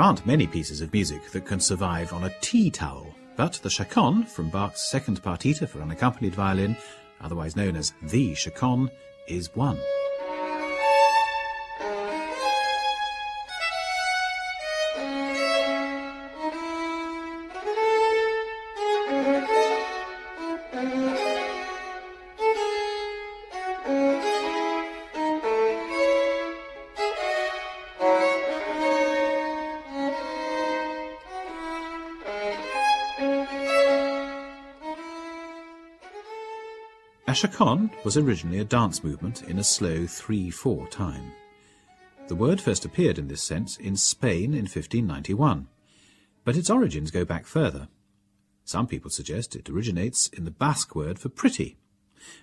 There aren't many pieces of music that can survive on a tea towel, but the chaconne from Bach's second partita for unaccompanied violin, otherwise known as the chaconne, is one. Chaconne was originally a dance movement in a slow 3-4 time. The word first appeared in this sense in Spain in 1591, but its origins go back further. Some people suggest it originates in the Basque word for pretty,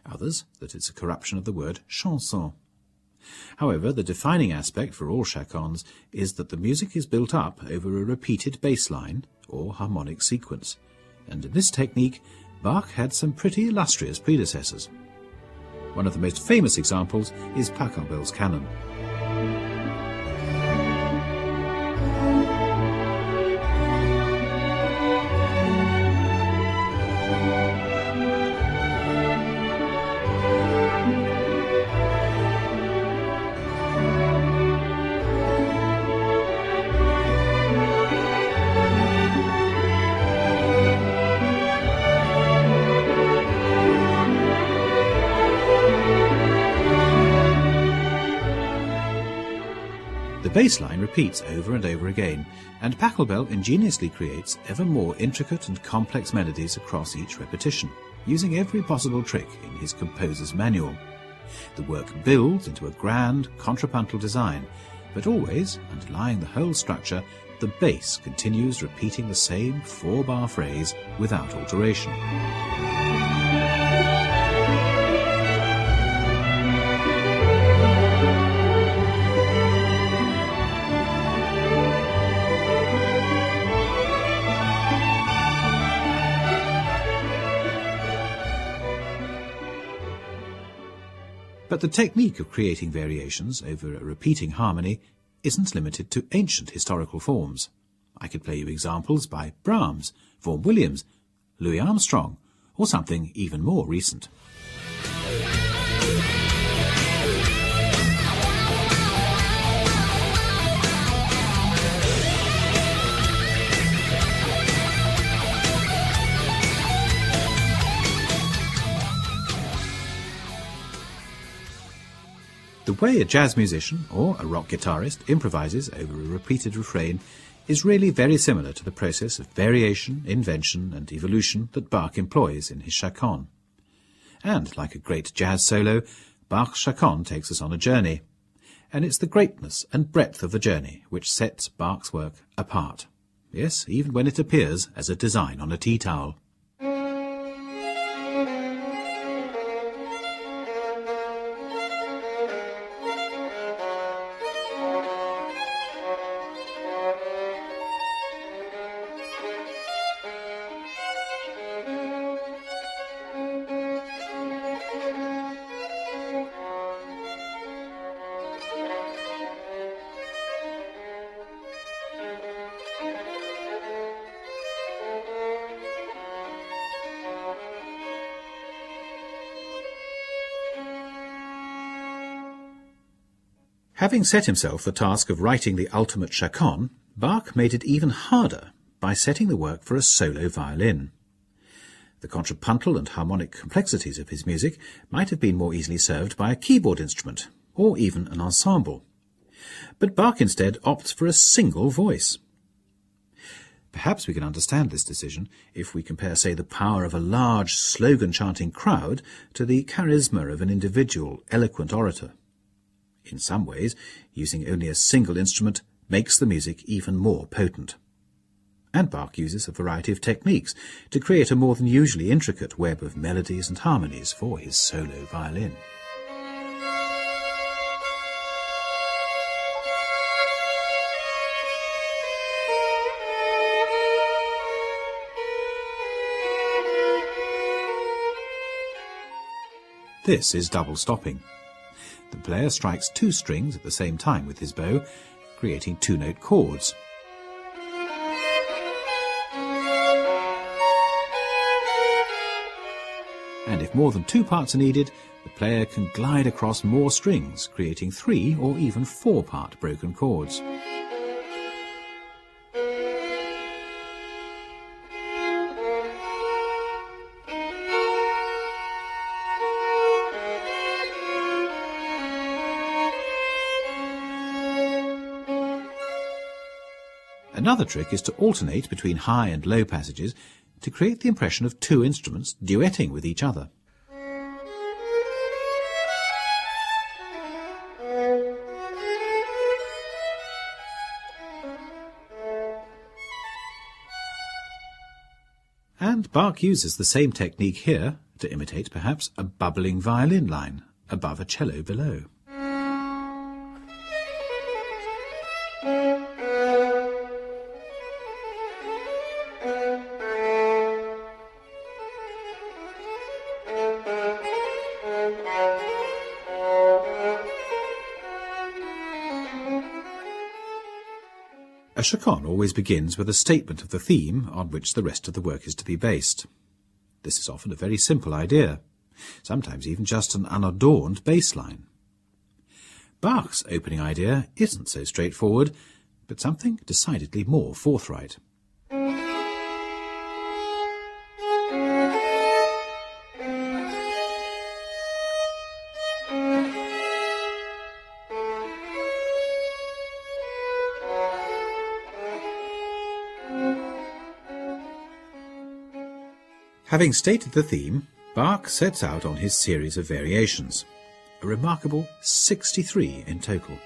others that it's a corruption of the word chanson. However, the defining aspect for all chaconnes is that the music is built up over a repeated bass line or harmonic sequence, and in this technique Bach had some pretty illustrious predecessors. One of the most famous examples is Pachelbel's canon. Repeats over and over again, and Pachelbel ingeniously creates ever more intricate and complex melodies across each repetition, using every possible trick in his composer's manual. The work builds into a grand contrapuntal design, but always, underlying the whole structure, the bass continues repeating the same four-bar phrase without alteration. But the technique of creating variations over a repeating harmony isn't limited to ancient historical forms. I could play you examples by Brahms, Vaughan Williams, Louis Armstrong, or something even more recent. The way a jazz musician or a rock guitarist improvises over a repeated refrain is really very similar to the process of variation, invention, and evolution that Bach employs in his chaconne. And like a great jazz solo, Bach's chaconne takes us on a journey. And it's the greatness and breadth of the journey which sets Bach's work apart. Yes, even when it appears as a design on a tea towel. Having set himself the task of writing the ultimate chaconne, Bach made it even harder by setting the work for a solo violin. The contrapuntal and harmonic complexities of his music might have been more easily served by a keyboard instrument, or even an ensemble. But Bach instead opts for a single voice. Perhaps we can understand this decision if we compare, say, the power of a large slogan-chanting crowd to the charisma of an individual, eloquent orator. In some ways, using only a single instrument makes the music even more potent. And Bach uses a variety of techniques to create a more than usually intricate web of melodies and harmonies for his solo violin. This is double stopping. The player strikes two strings at the same time with his bow, creating two-note chords. And if more than two parts are needed, the player can glide across more strings, creating three or even four-part broken chords. Another trick is to alternate between high and low passages to create the impression of two instruments duetting with each other. And Bach uses the same technique here to imitate perhaps a bubbling violin line above a cello below. A always begins with a statement of the theme on which the rest of the work is to be based. This is often a very simple idea, sometimes even just an unadorned bass line. Bach's opening idea isn't so straightforward, but something decidedly more forthright. Having stated the theme, Bach sets out on his series of variations, a remarkable 63 in total.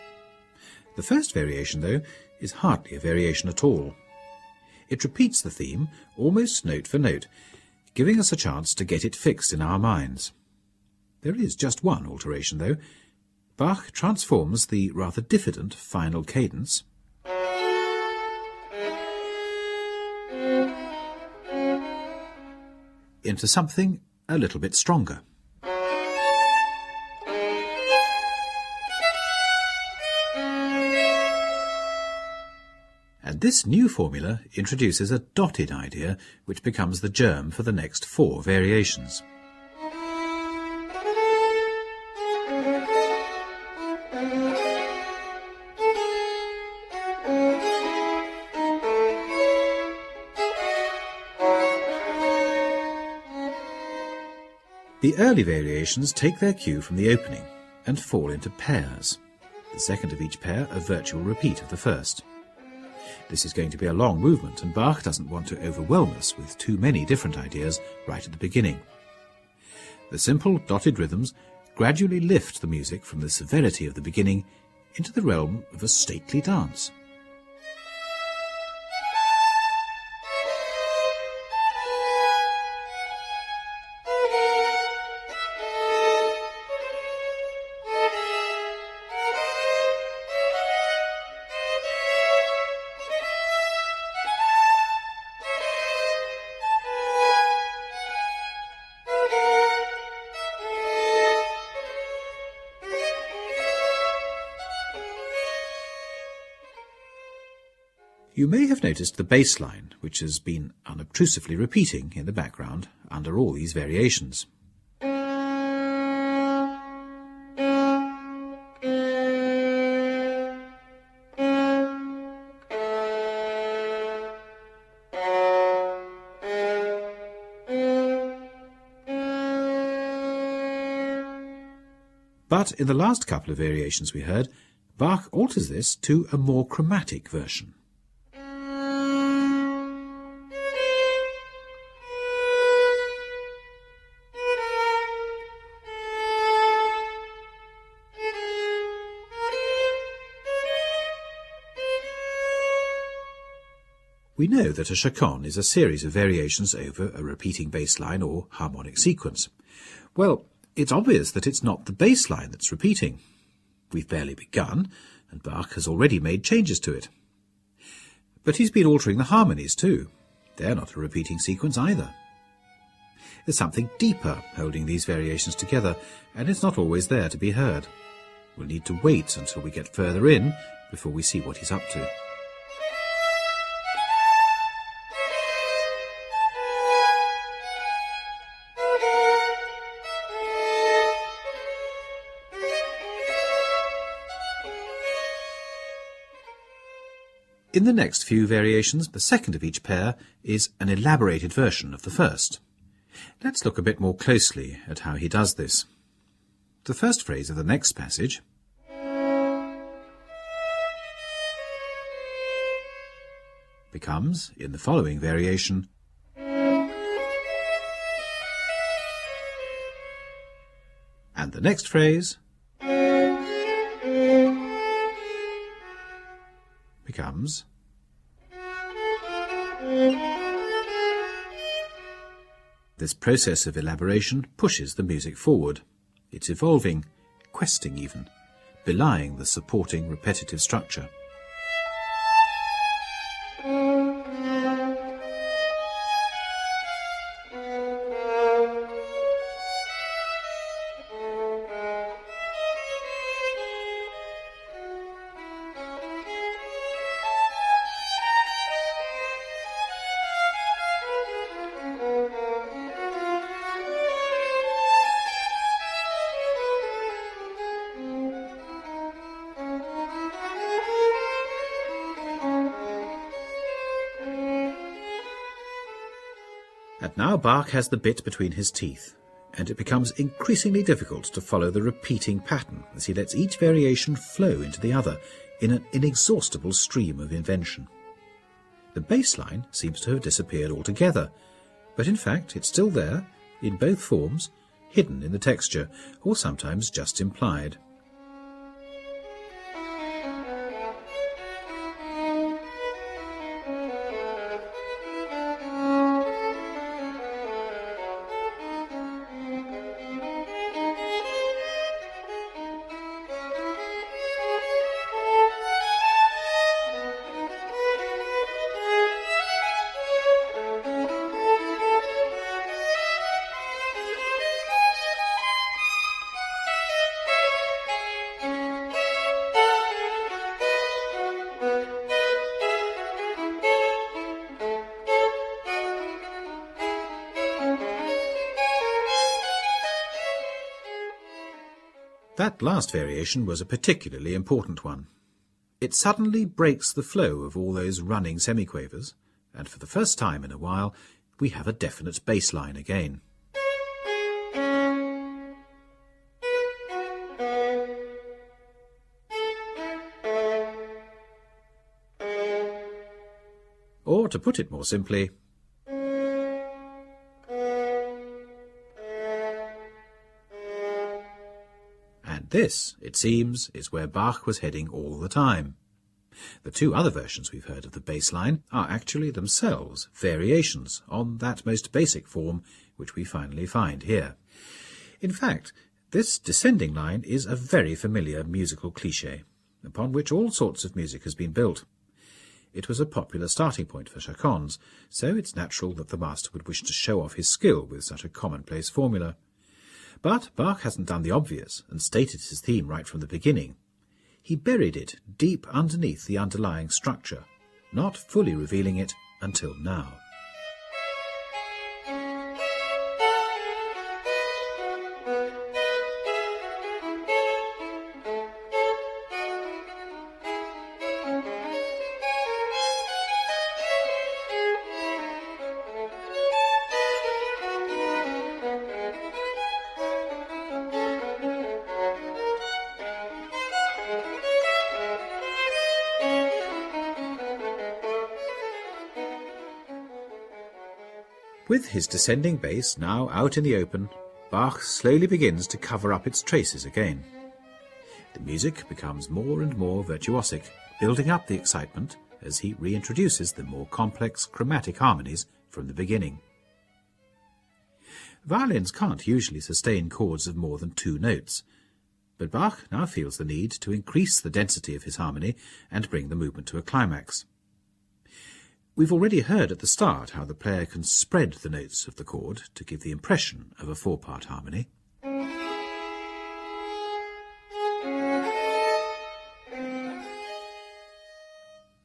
The first variation, though, is hardly a variation at all. It repeats the theme almost note for note, giving us a chance to get it fixed in our minds. There is just one alteration, though. Bach transforms the rather diffident final cadence into something a little bit stronger. And this new formula introduces a dotted idea which becomes the germ for the next four variations. The early variations take their cue from the opening and fall into pairs, the second of each pair a virtual repeat of the first. This is going to be a long movement, and Bach doesn't want to overwhelm us with too many different ideas right at the beginning. The simple dotted rhythms gradually lift the music from the severity of the beginning into the realm of a stately dance. You may have noticed the bass line, which has been unobtrusively repeating in the background under all these variations. But in the last couple of variations we heard, Bach alters this to a more chromatic version. We know that a chaconne is a series of variations over a repeating bass line or harmonic sequence. Well, it's obvious that it's not the bass line that's repeating. We've barely begun, and Bach has already made changes to it. But he's been altering the harmonies too. They're not a repeating sequence either. There's something deeper holding these variations together, and it's not always there to be heard. We'll need to wait until we get further in before we see what he's up to. In the next few variations, the second of each pair is an elaborated version of the first. Let's look a bit more closely at how he does this. The first phrase of the next passage becomes, in the following variation, and the next phrase becomes This process of elaboration pushes the music forward. It's evolving, questing even, belying the supporting repetitive structure. Bach has the bit between his teeth, and it becomes increasingly difficult to follow the repeating pattern as he lets each variation flow into the other in an inexhaustible stream of invention. The bass line seems to have disappeared altogether, but in fact it's still there, in both forms, hidden in the texture, or sometimes just implied. Last variation was a particularly important one. It suddenly breaks the flow of all those running semiquavers, and for the first time in a while, we have a definite bass line again. Or, to put it more simply, This, it seems, is where Bach was heading all the time. The two other versions we've heard of the bass line are actually themselves variations on that most basic form which we finally find here. In fact, this descending line is a very familiar musical cliché, upon which all sorts of music has been built. It was a popular starting point for chaconnes, so it's natural that the master would wish to show off his skill with such a commonplace formula. But Bach hasn't done the obvious and stated his theme right from the beginning. He buried it deep underneath the underlying structure, not fully revealing it until now. His descending bass now out in the open, Bach slowly begins to cover up its traces again. The music becomes more and more virtuosic, building up the excitement as he reintroduces the more complex chromatic harmonies from the beginning. Violins can't usually sustain chords of more than two notes, but Bach now feels the need to increase the density of his harmony and bring the movement to a climax. We've already heard at the start how the player can spread the notes of the chord to give the impression of a four-part harmony.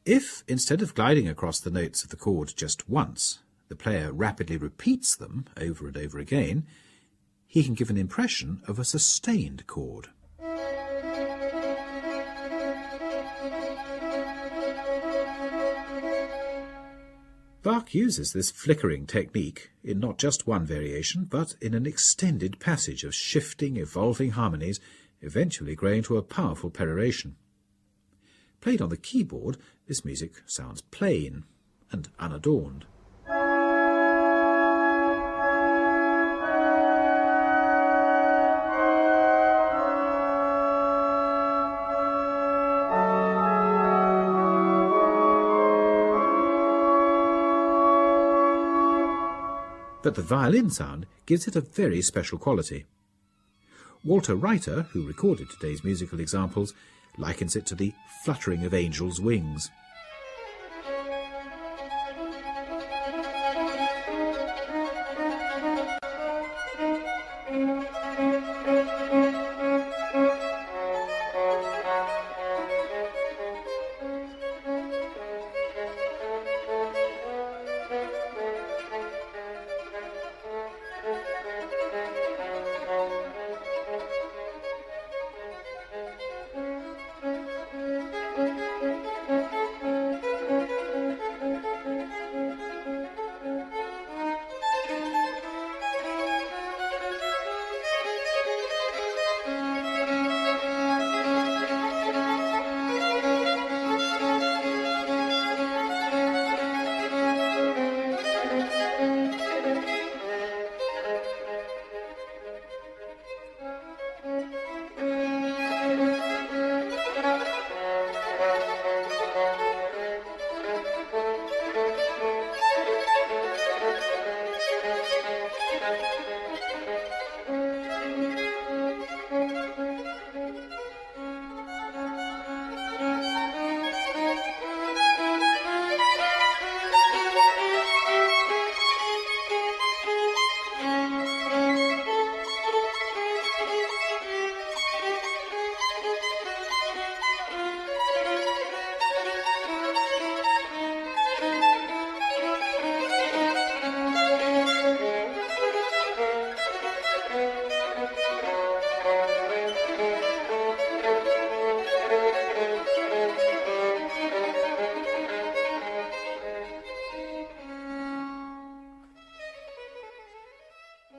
If, instead of gliding across the notes of the chord just once, the player rapidly repeats them over and over again, he can give an impression of a sustained chord. Bach uses this flickering technique in not just one variation, but in an extended passage of shifting, evolving harmonies, eventually growing to a powerful peroration. Played on the keyboard, this music sounds plain and unadorned. But the violin sound gives it a very special quality. Walter Reiter, who recorded today's musical examples, likens it to the fluttering of angels' wings.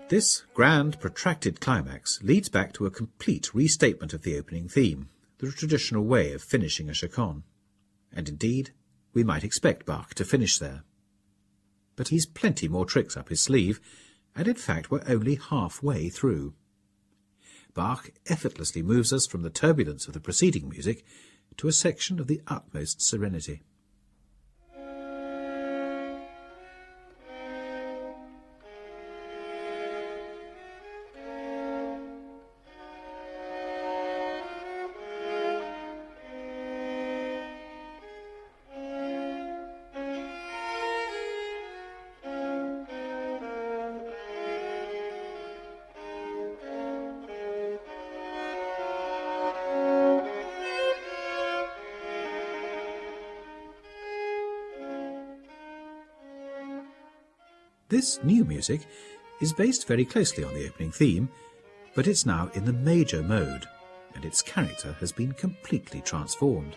This grand, protracted climax leads back to a complete restatement of the opening theme, the traditional way of finishing a chaconne. And indeed, we might expect Bach to finish there. But he's plenty more tricks up his sleeve, and in fact we're only halfway through. Bach effortlessly moves us from the turbulence of the preceding music to a section of the utmost serenity. This new music is based very closely on the opening theme, but it's now in the major mode, and its character has been completely transformed.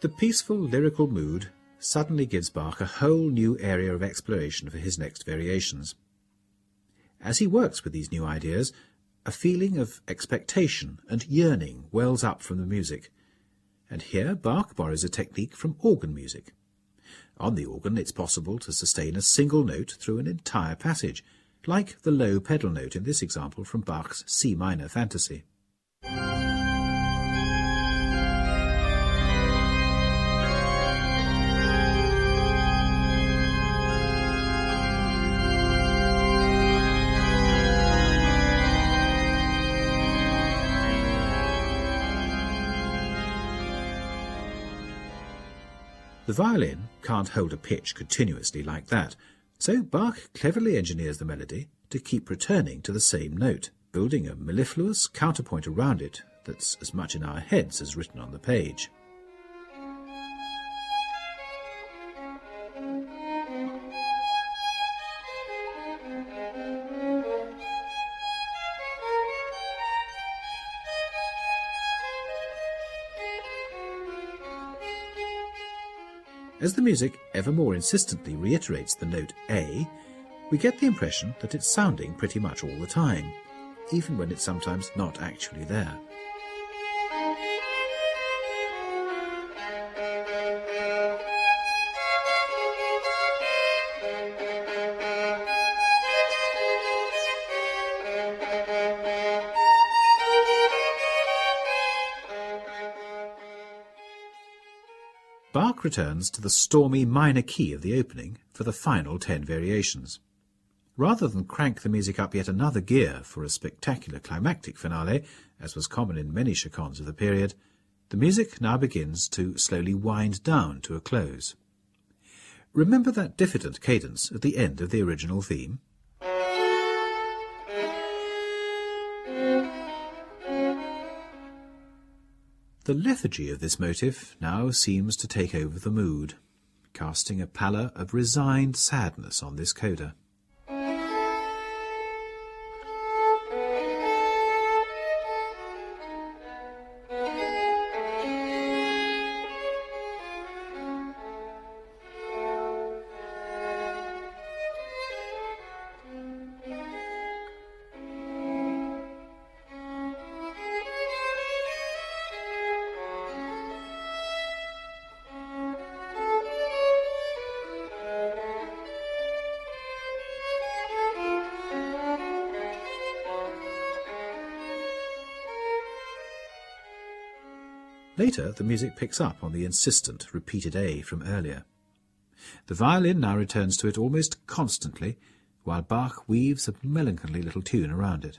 The peaceful lyrical mood suddenly gives Bach a whole new area of exploration for his next variations. As he works with these new ideas, a feeling of expectation and yearning wells up from the music. And here Bach borrows a technique from organ music. On the organ, it's possible to sustain a single note through an entire passage, like the low pedal note in this example from Bach's C minor Fantasy. The violin can't hold a pitch continuously like that, so Bach cleverly engineers the melody to keep returning to the same note, building a mellifluous counterpoint around it that's as much in our heads as written on the page. As the music ever more insistently reiterates the note A, we get the impression that it's sounding pretty much all the time, even when it's sometimes not actually there. Returns to the stormy minor key of the opening for the final ten variations. Rather than crank the music up yet another gear for a spectacular climactic finale, as was common in many chaconnes of the period, the music now begins to slowly wind down to a close. Remember that diffident cadence at the end of the original theme? The lethargy of this motive now seems to take over the mood, casting a pallor of resigned sadness on this coda. Later, the music picks up on the insistent, repeated A from earlier. The violin now returns to it almost constantly, while Bach weaves a melancholy little tune around it.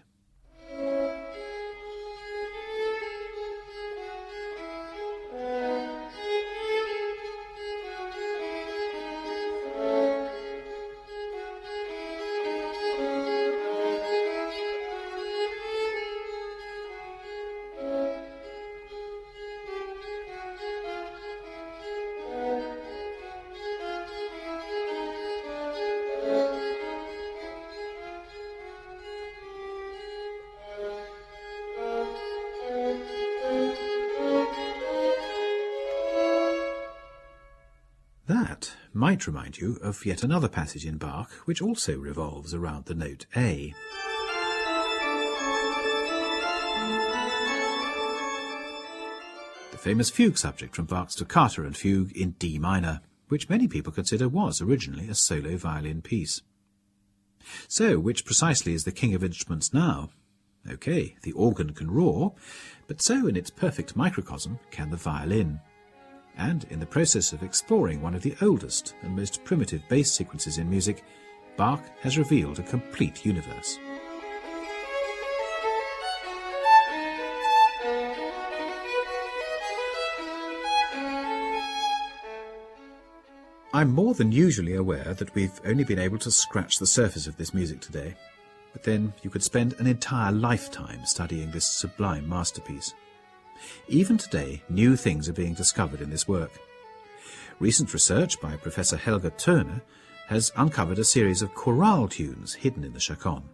Might remind you of yet another passage in Bach which also revolves around the note A. The famous fugue subject from Bach's Toccata and Fugue in D minor, which many people consider was originally a solo violin piece. So, which precisely is the king of instruments now? Okay, the organ can roar, but so in its perfect microcosm can the violin and in the process of exploring one of the oldest and most primitive bass sequences in music, Bach has revealed a complete universe. I'm more than usually aware that we've only been able to scratch the surface of this music today, but then you could spend an entire lifetime studying this sublime masterpiece. Even today, new things are being discovered in this work. Recent research by Professor Helga Thoene has uncovered a series of chorale tunes hidden in the chaconne,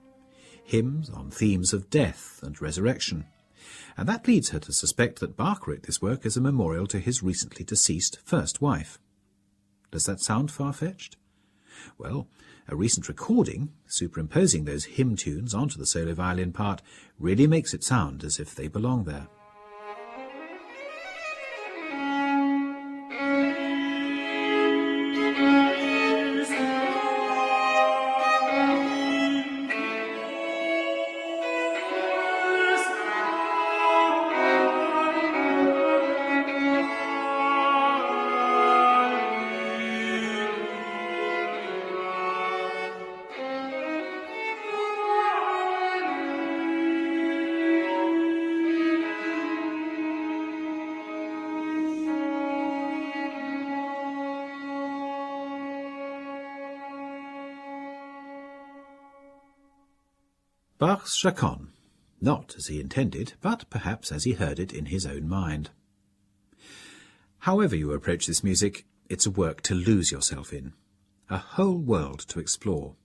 hymns on themes of death and resurrection, and that leads her to suspect that Bach wrote this work as a memorial to his recently deceased first wife. Does that sound far-fetched? Well, a recent recording, superimposing those hymn tunes onto the solo violin part, really makes it sound as if they belong there. Chaconne, not as he intended, but perhaps as he heard it in his own mind. However you approach this music, it's a work to lose yourself in, a whole world to explore.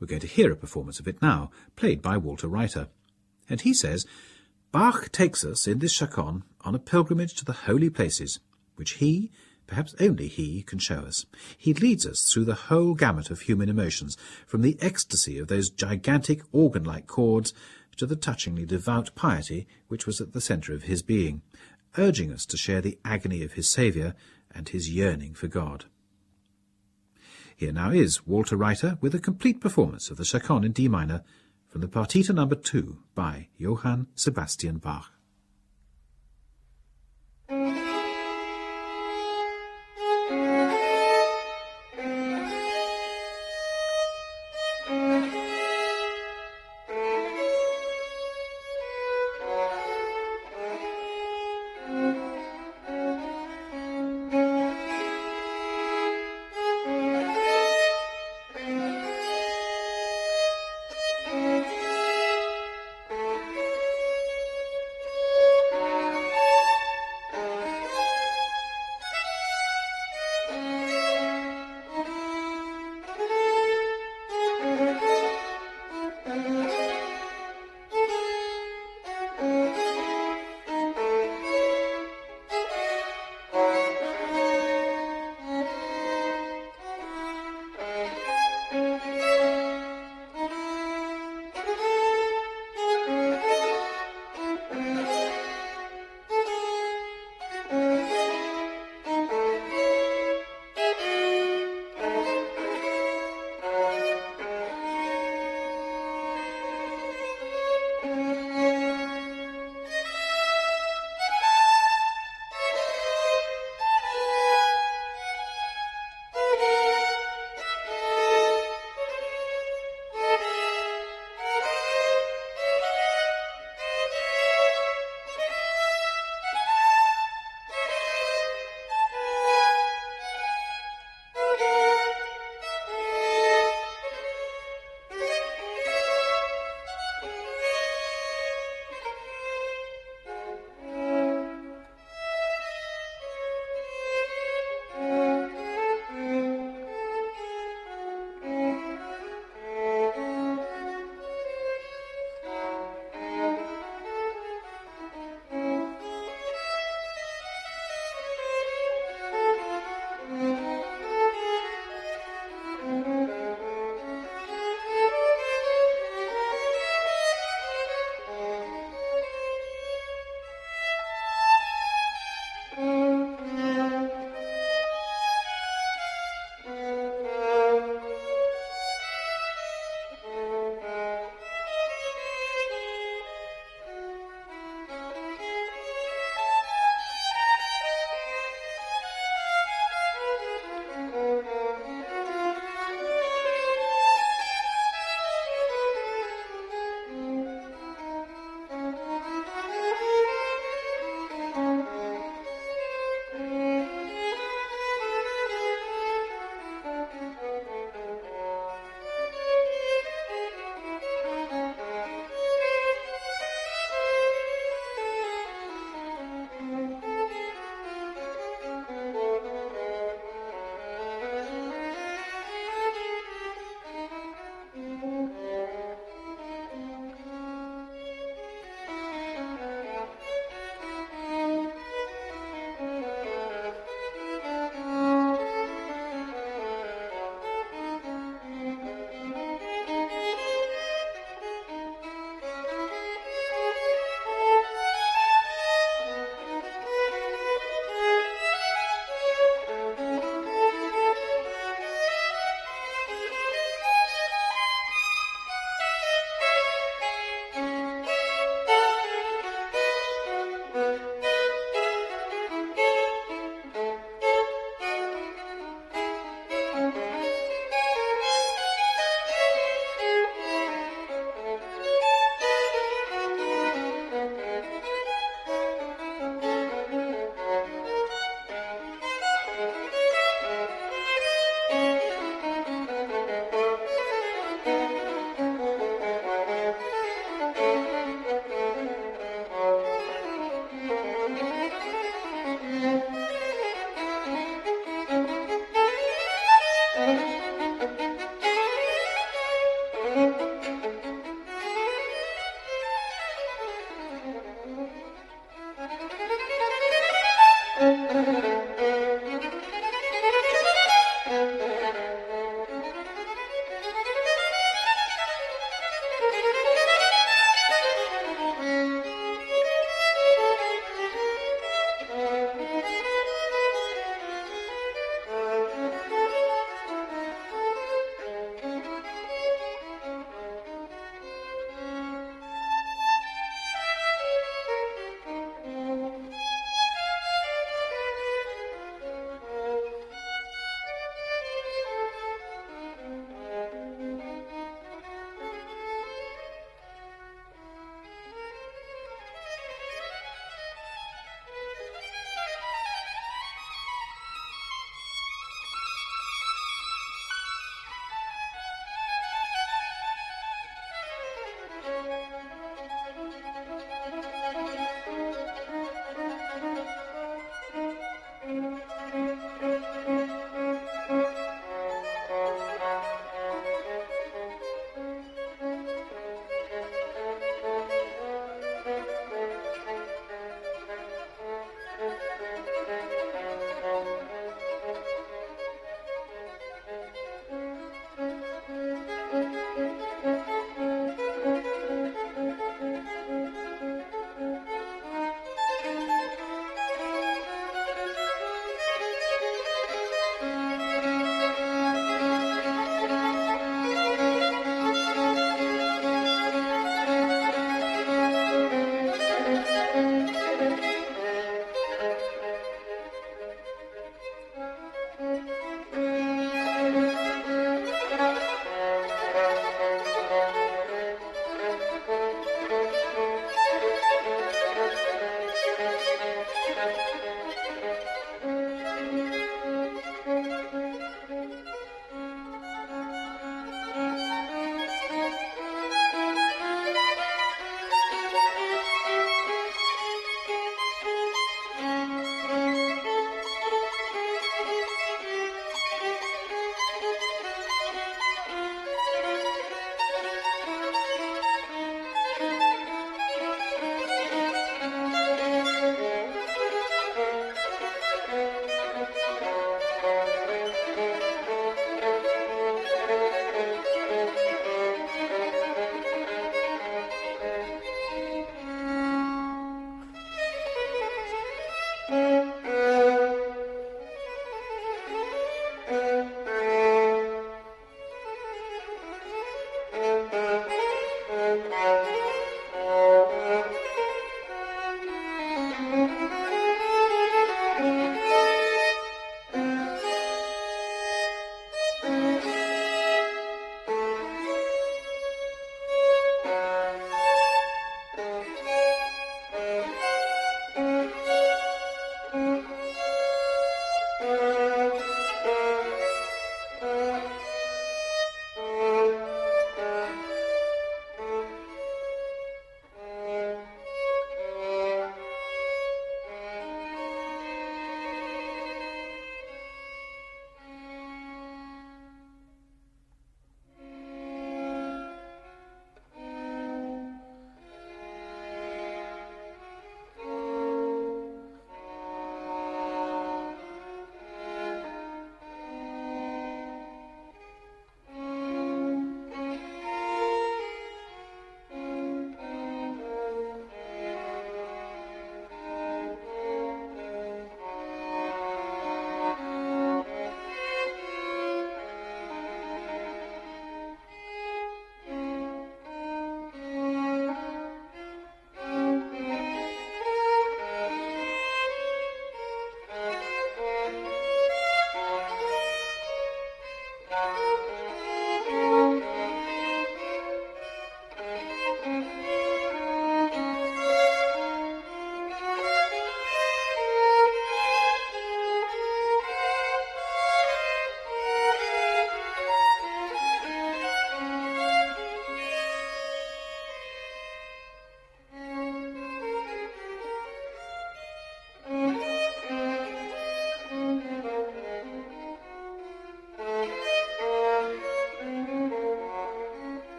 We're going to hear a performance of it now, played by Walter Reiter. And he says, Bach takes us in this chaconne on a pilgrimage to the holy places, which he, perhaps only he can show us. He leads us through the whole gamut of human emotions, from the ecstasy of those gigantic organ-like chords to the touchingly devout piety which was at the centre of his being, urging us to share the agony of his Saviour and his yearning for God. Here now is Walter Reiter with a complete performance of the Chaconne in D minor from the Partita number 2 by Johann Sebastian Bach.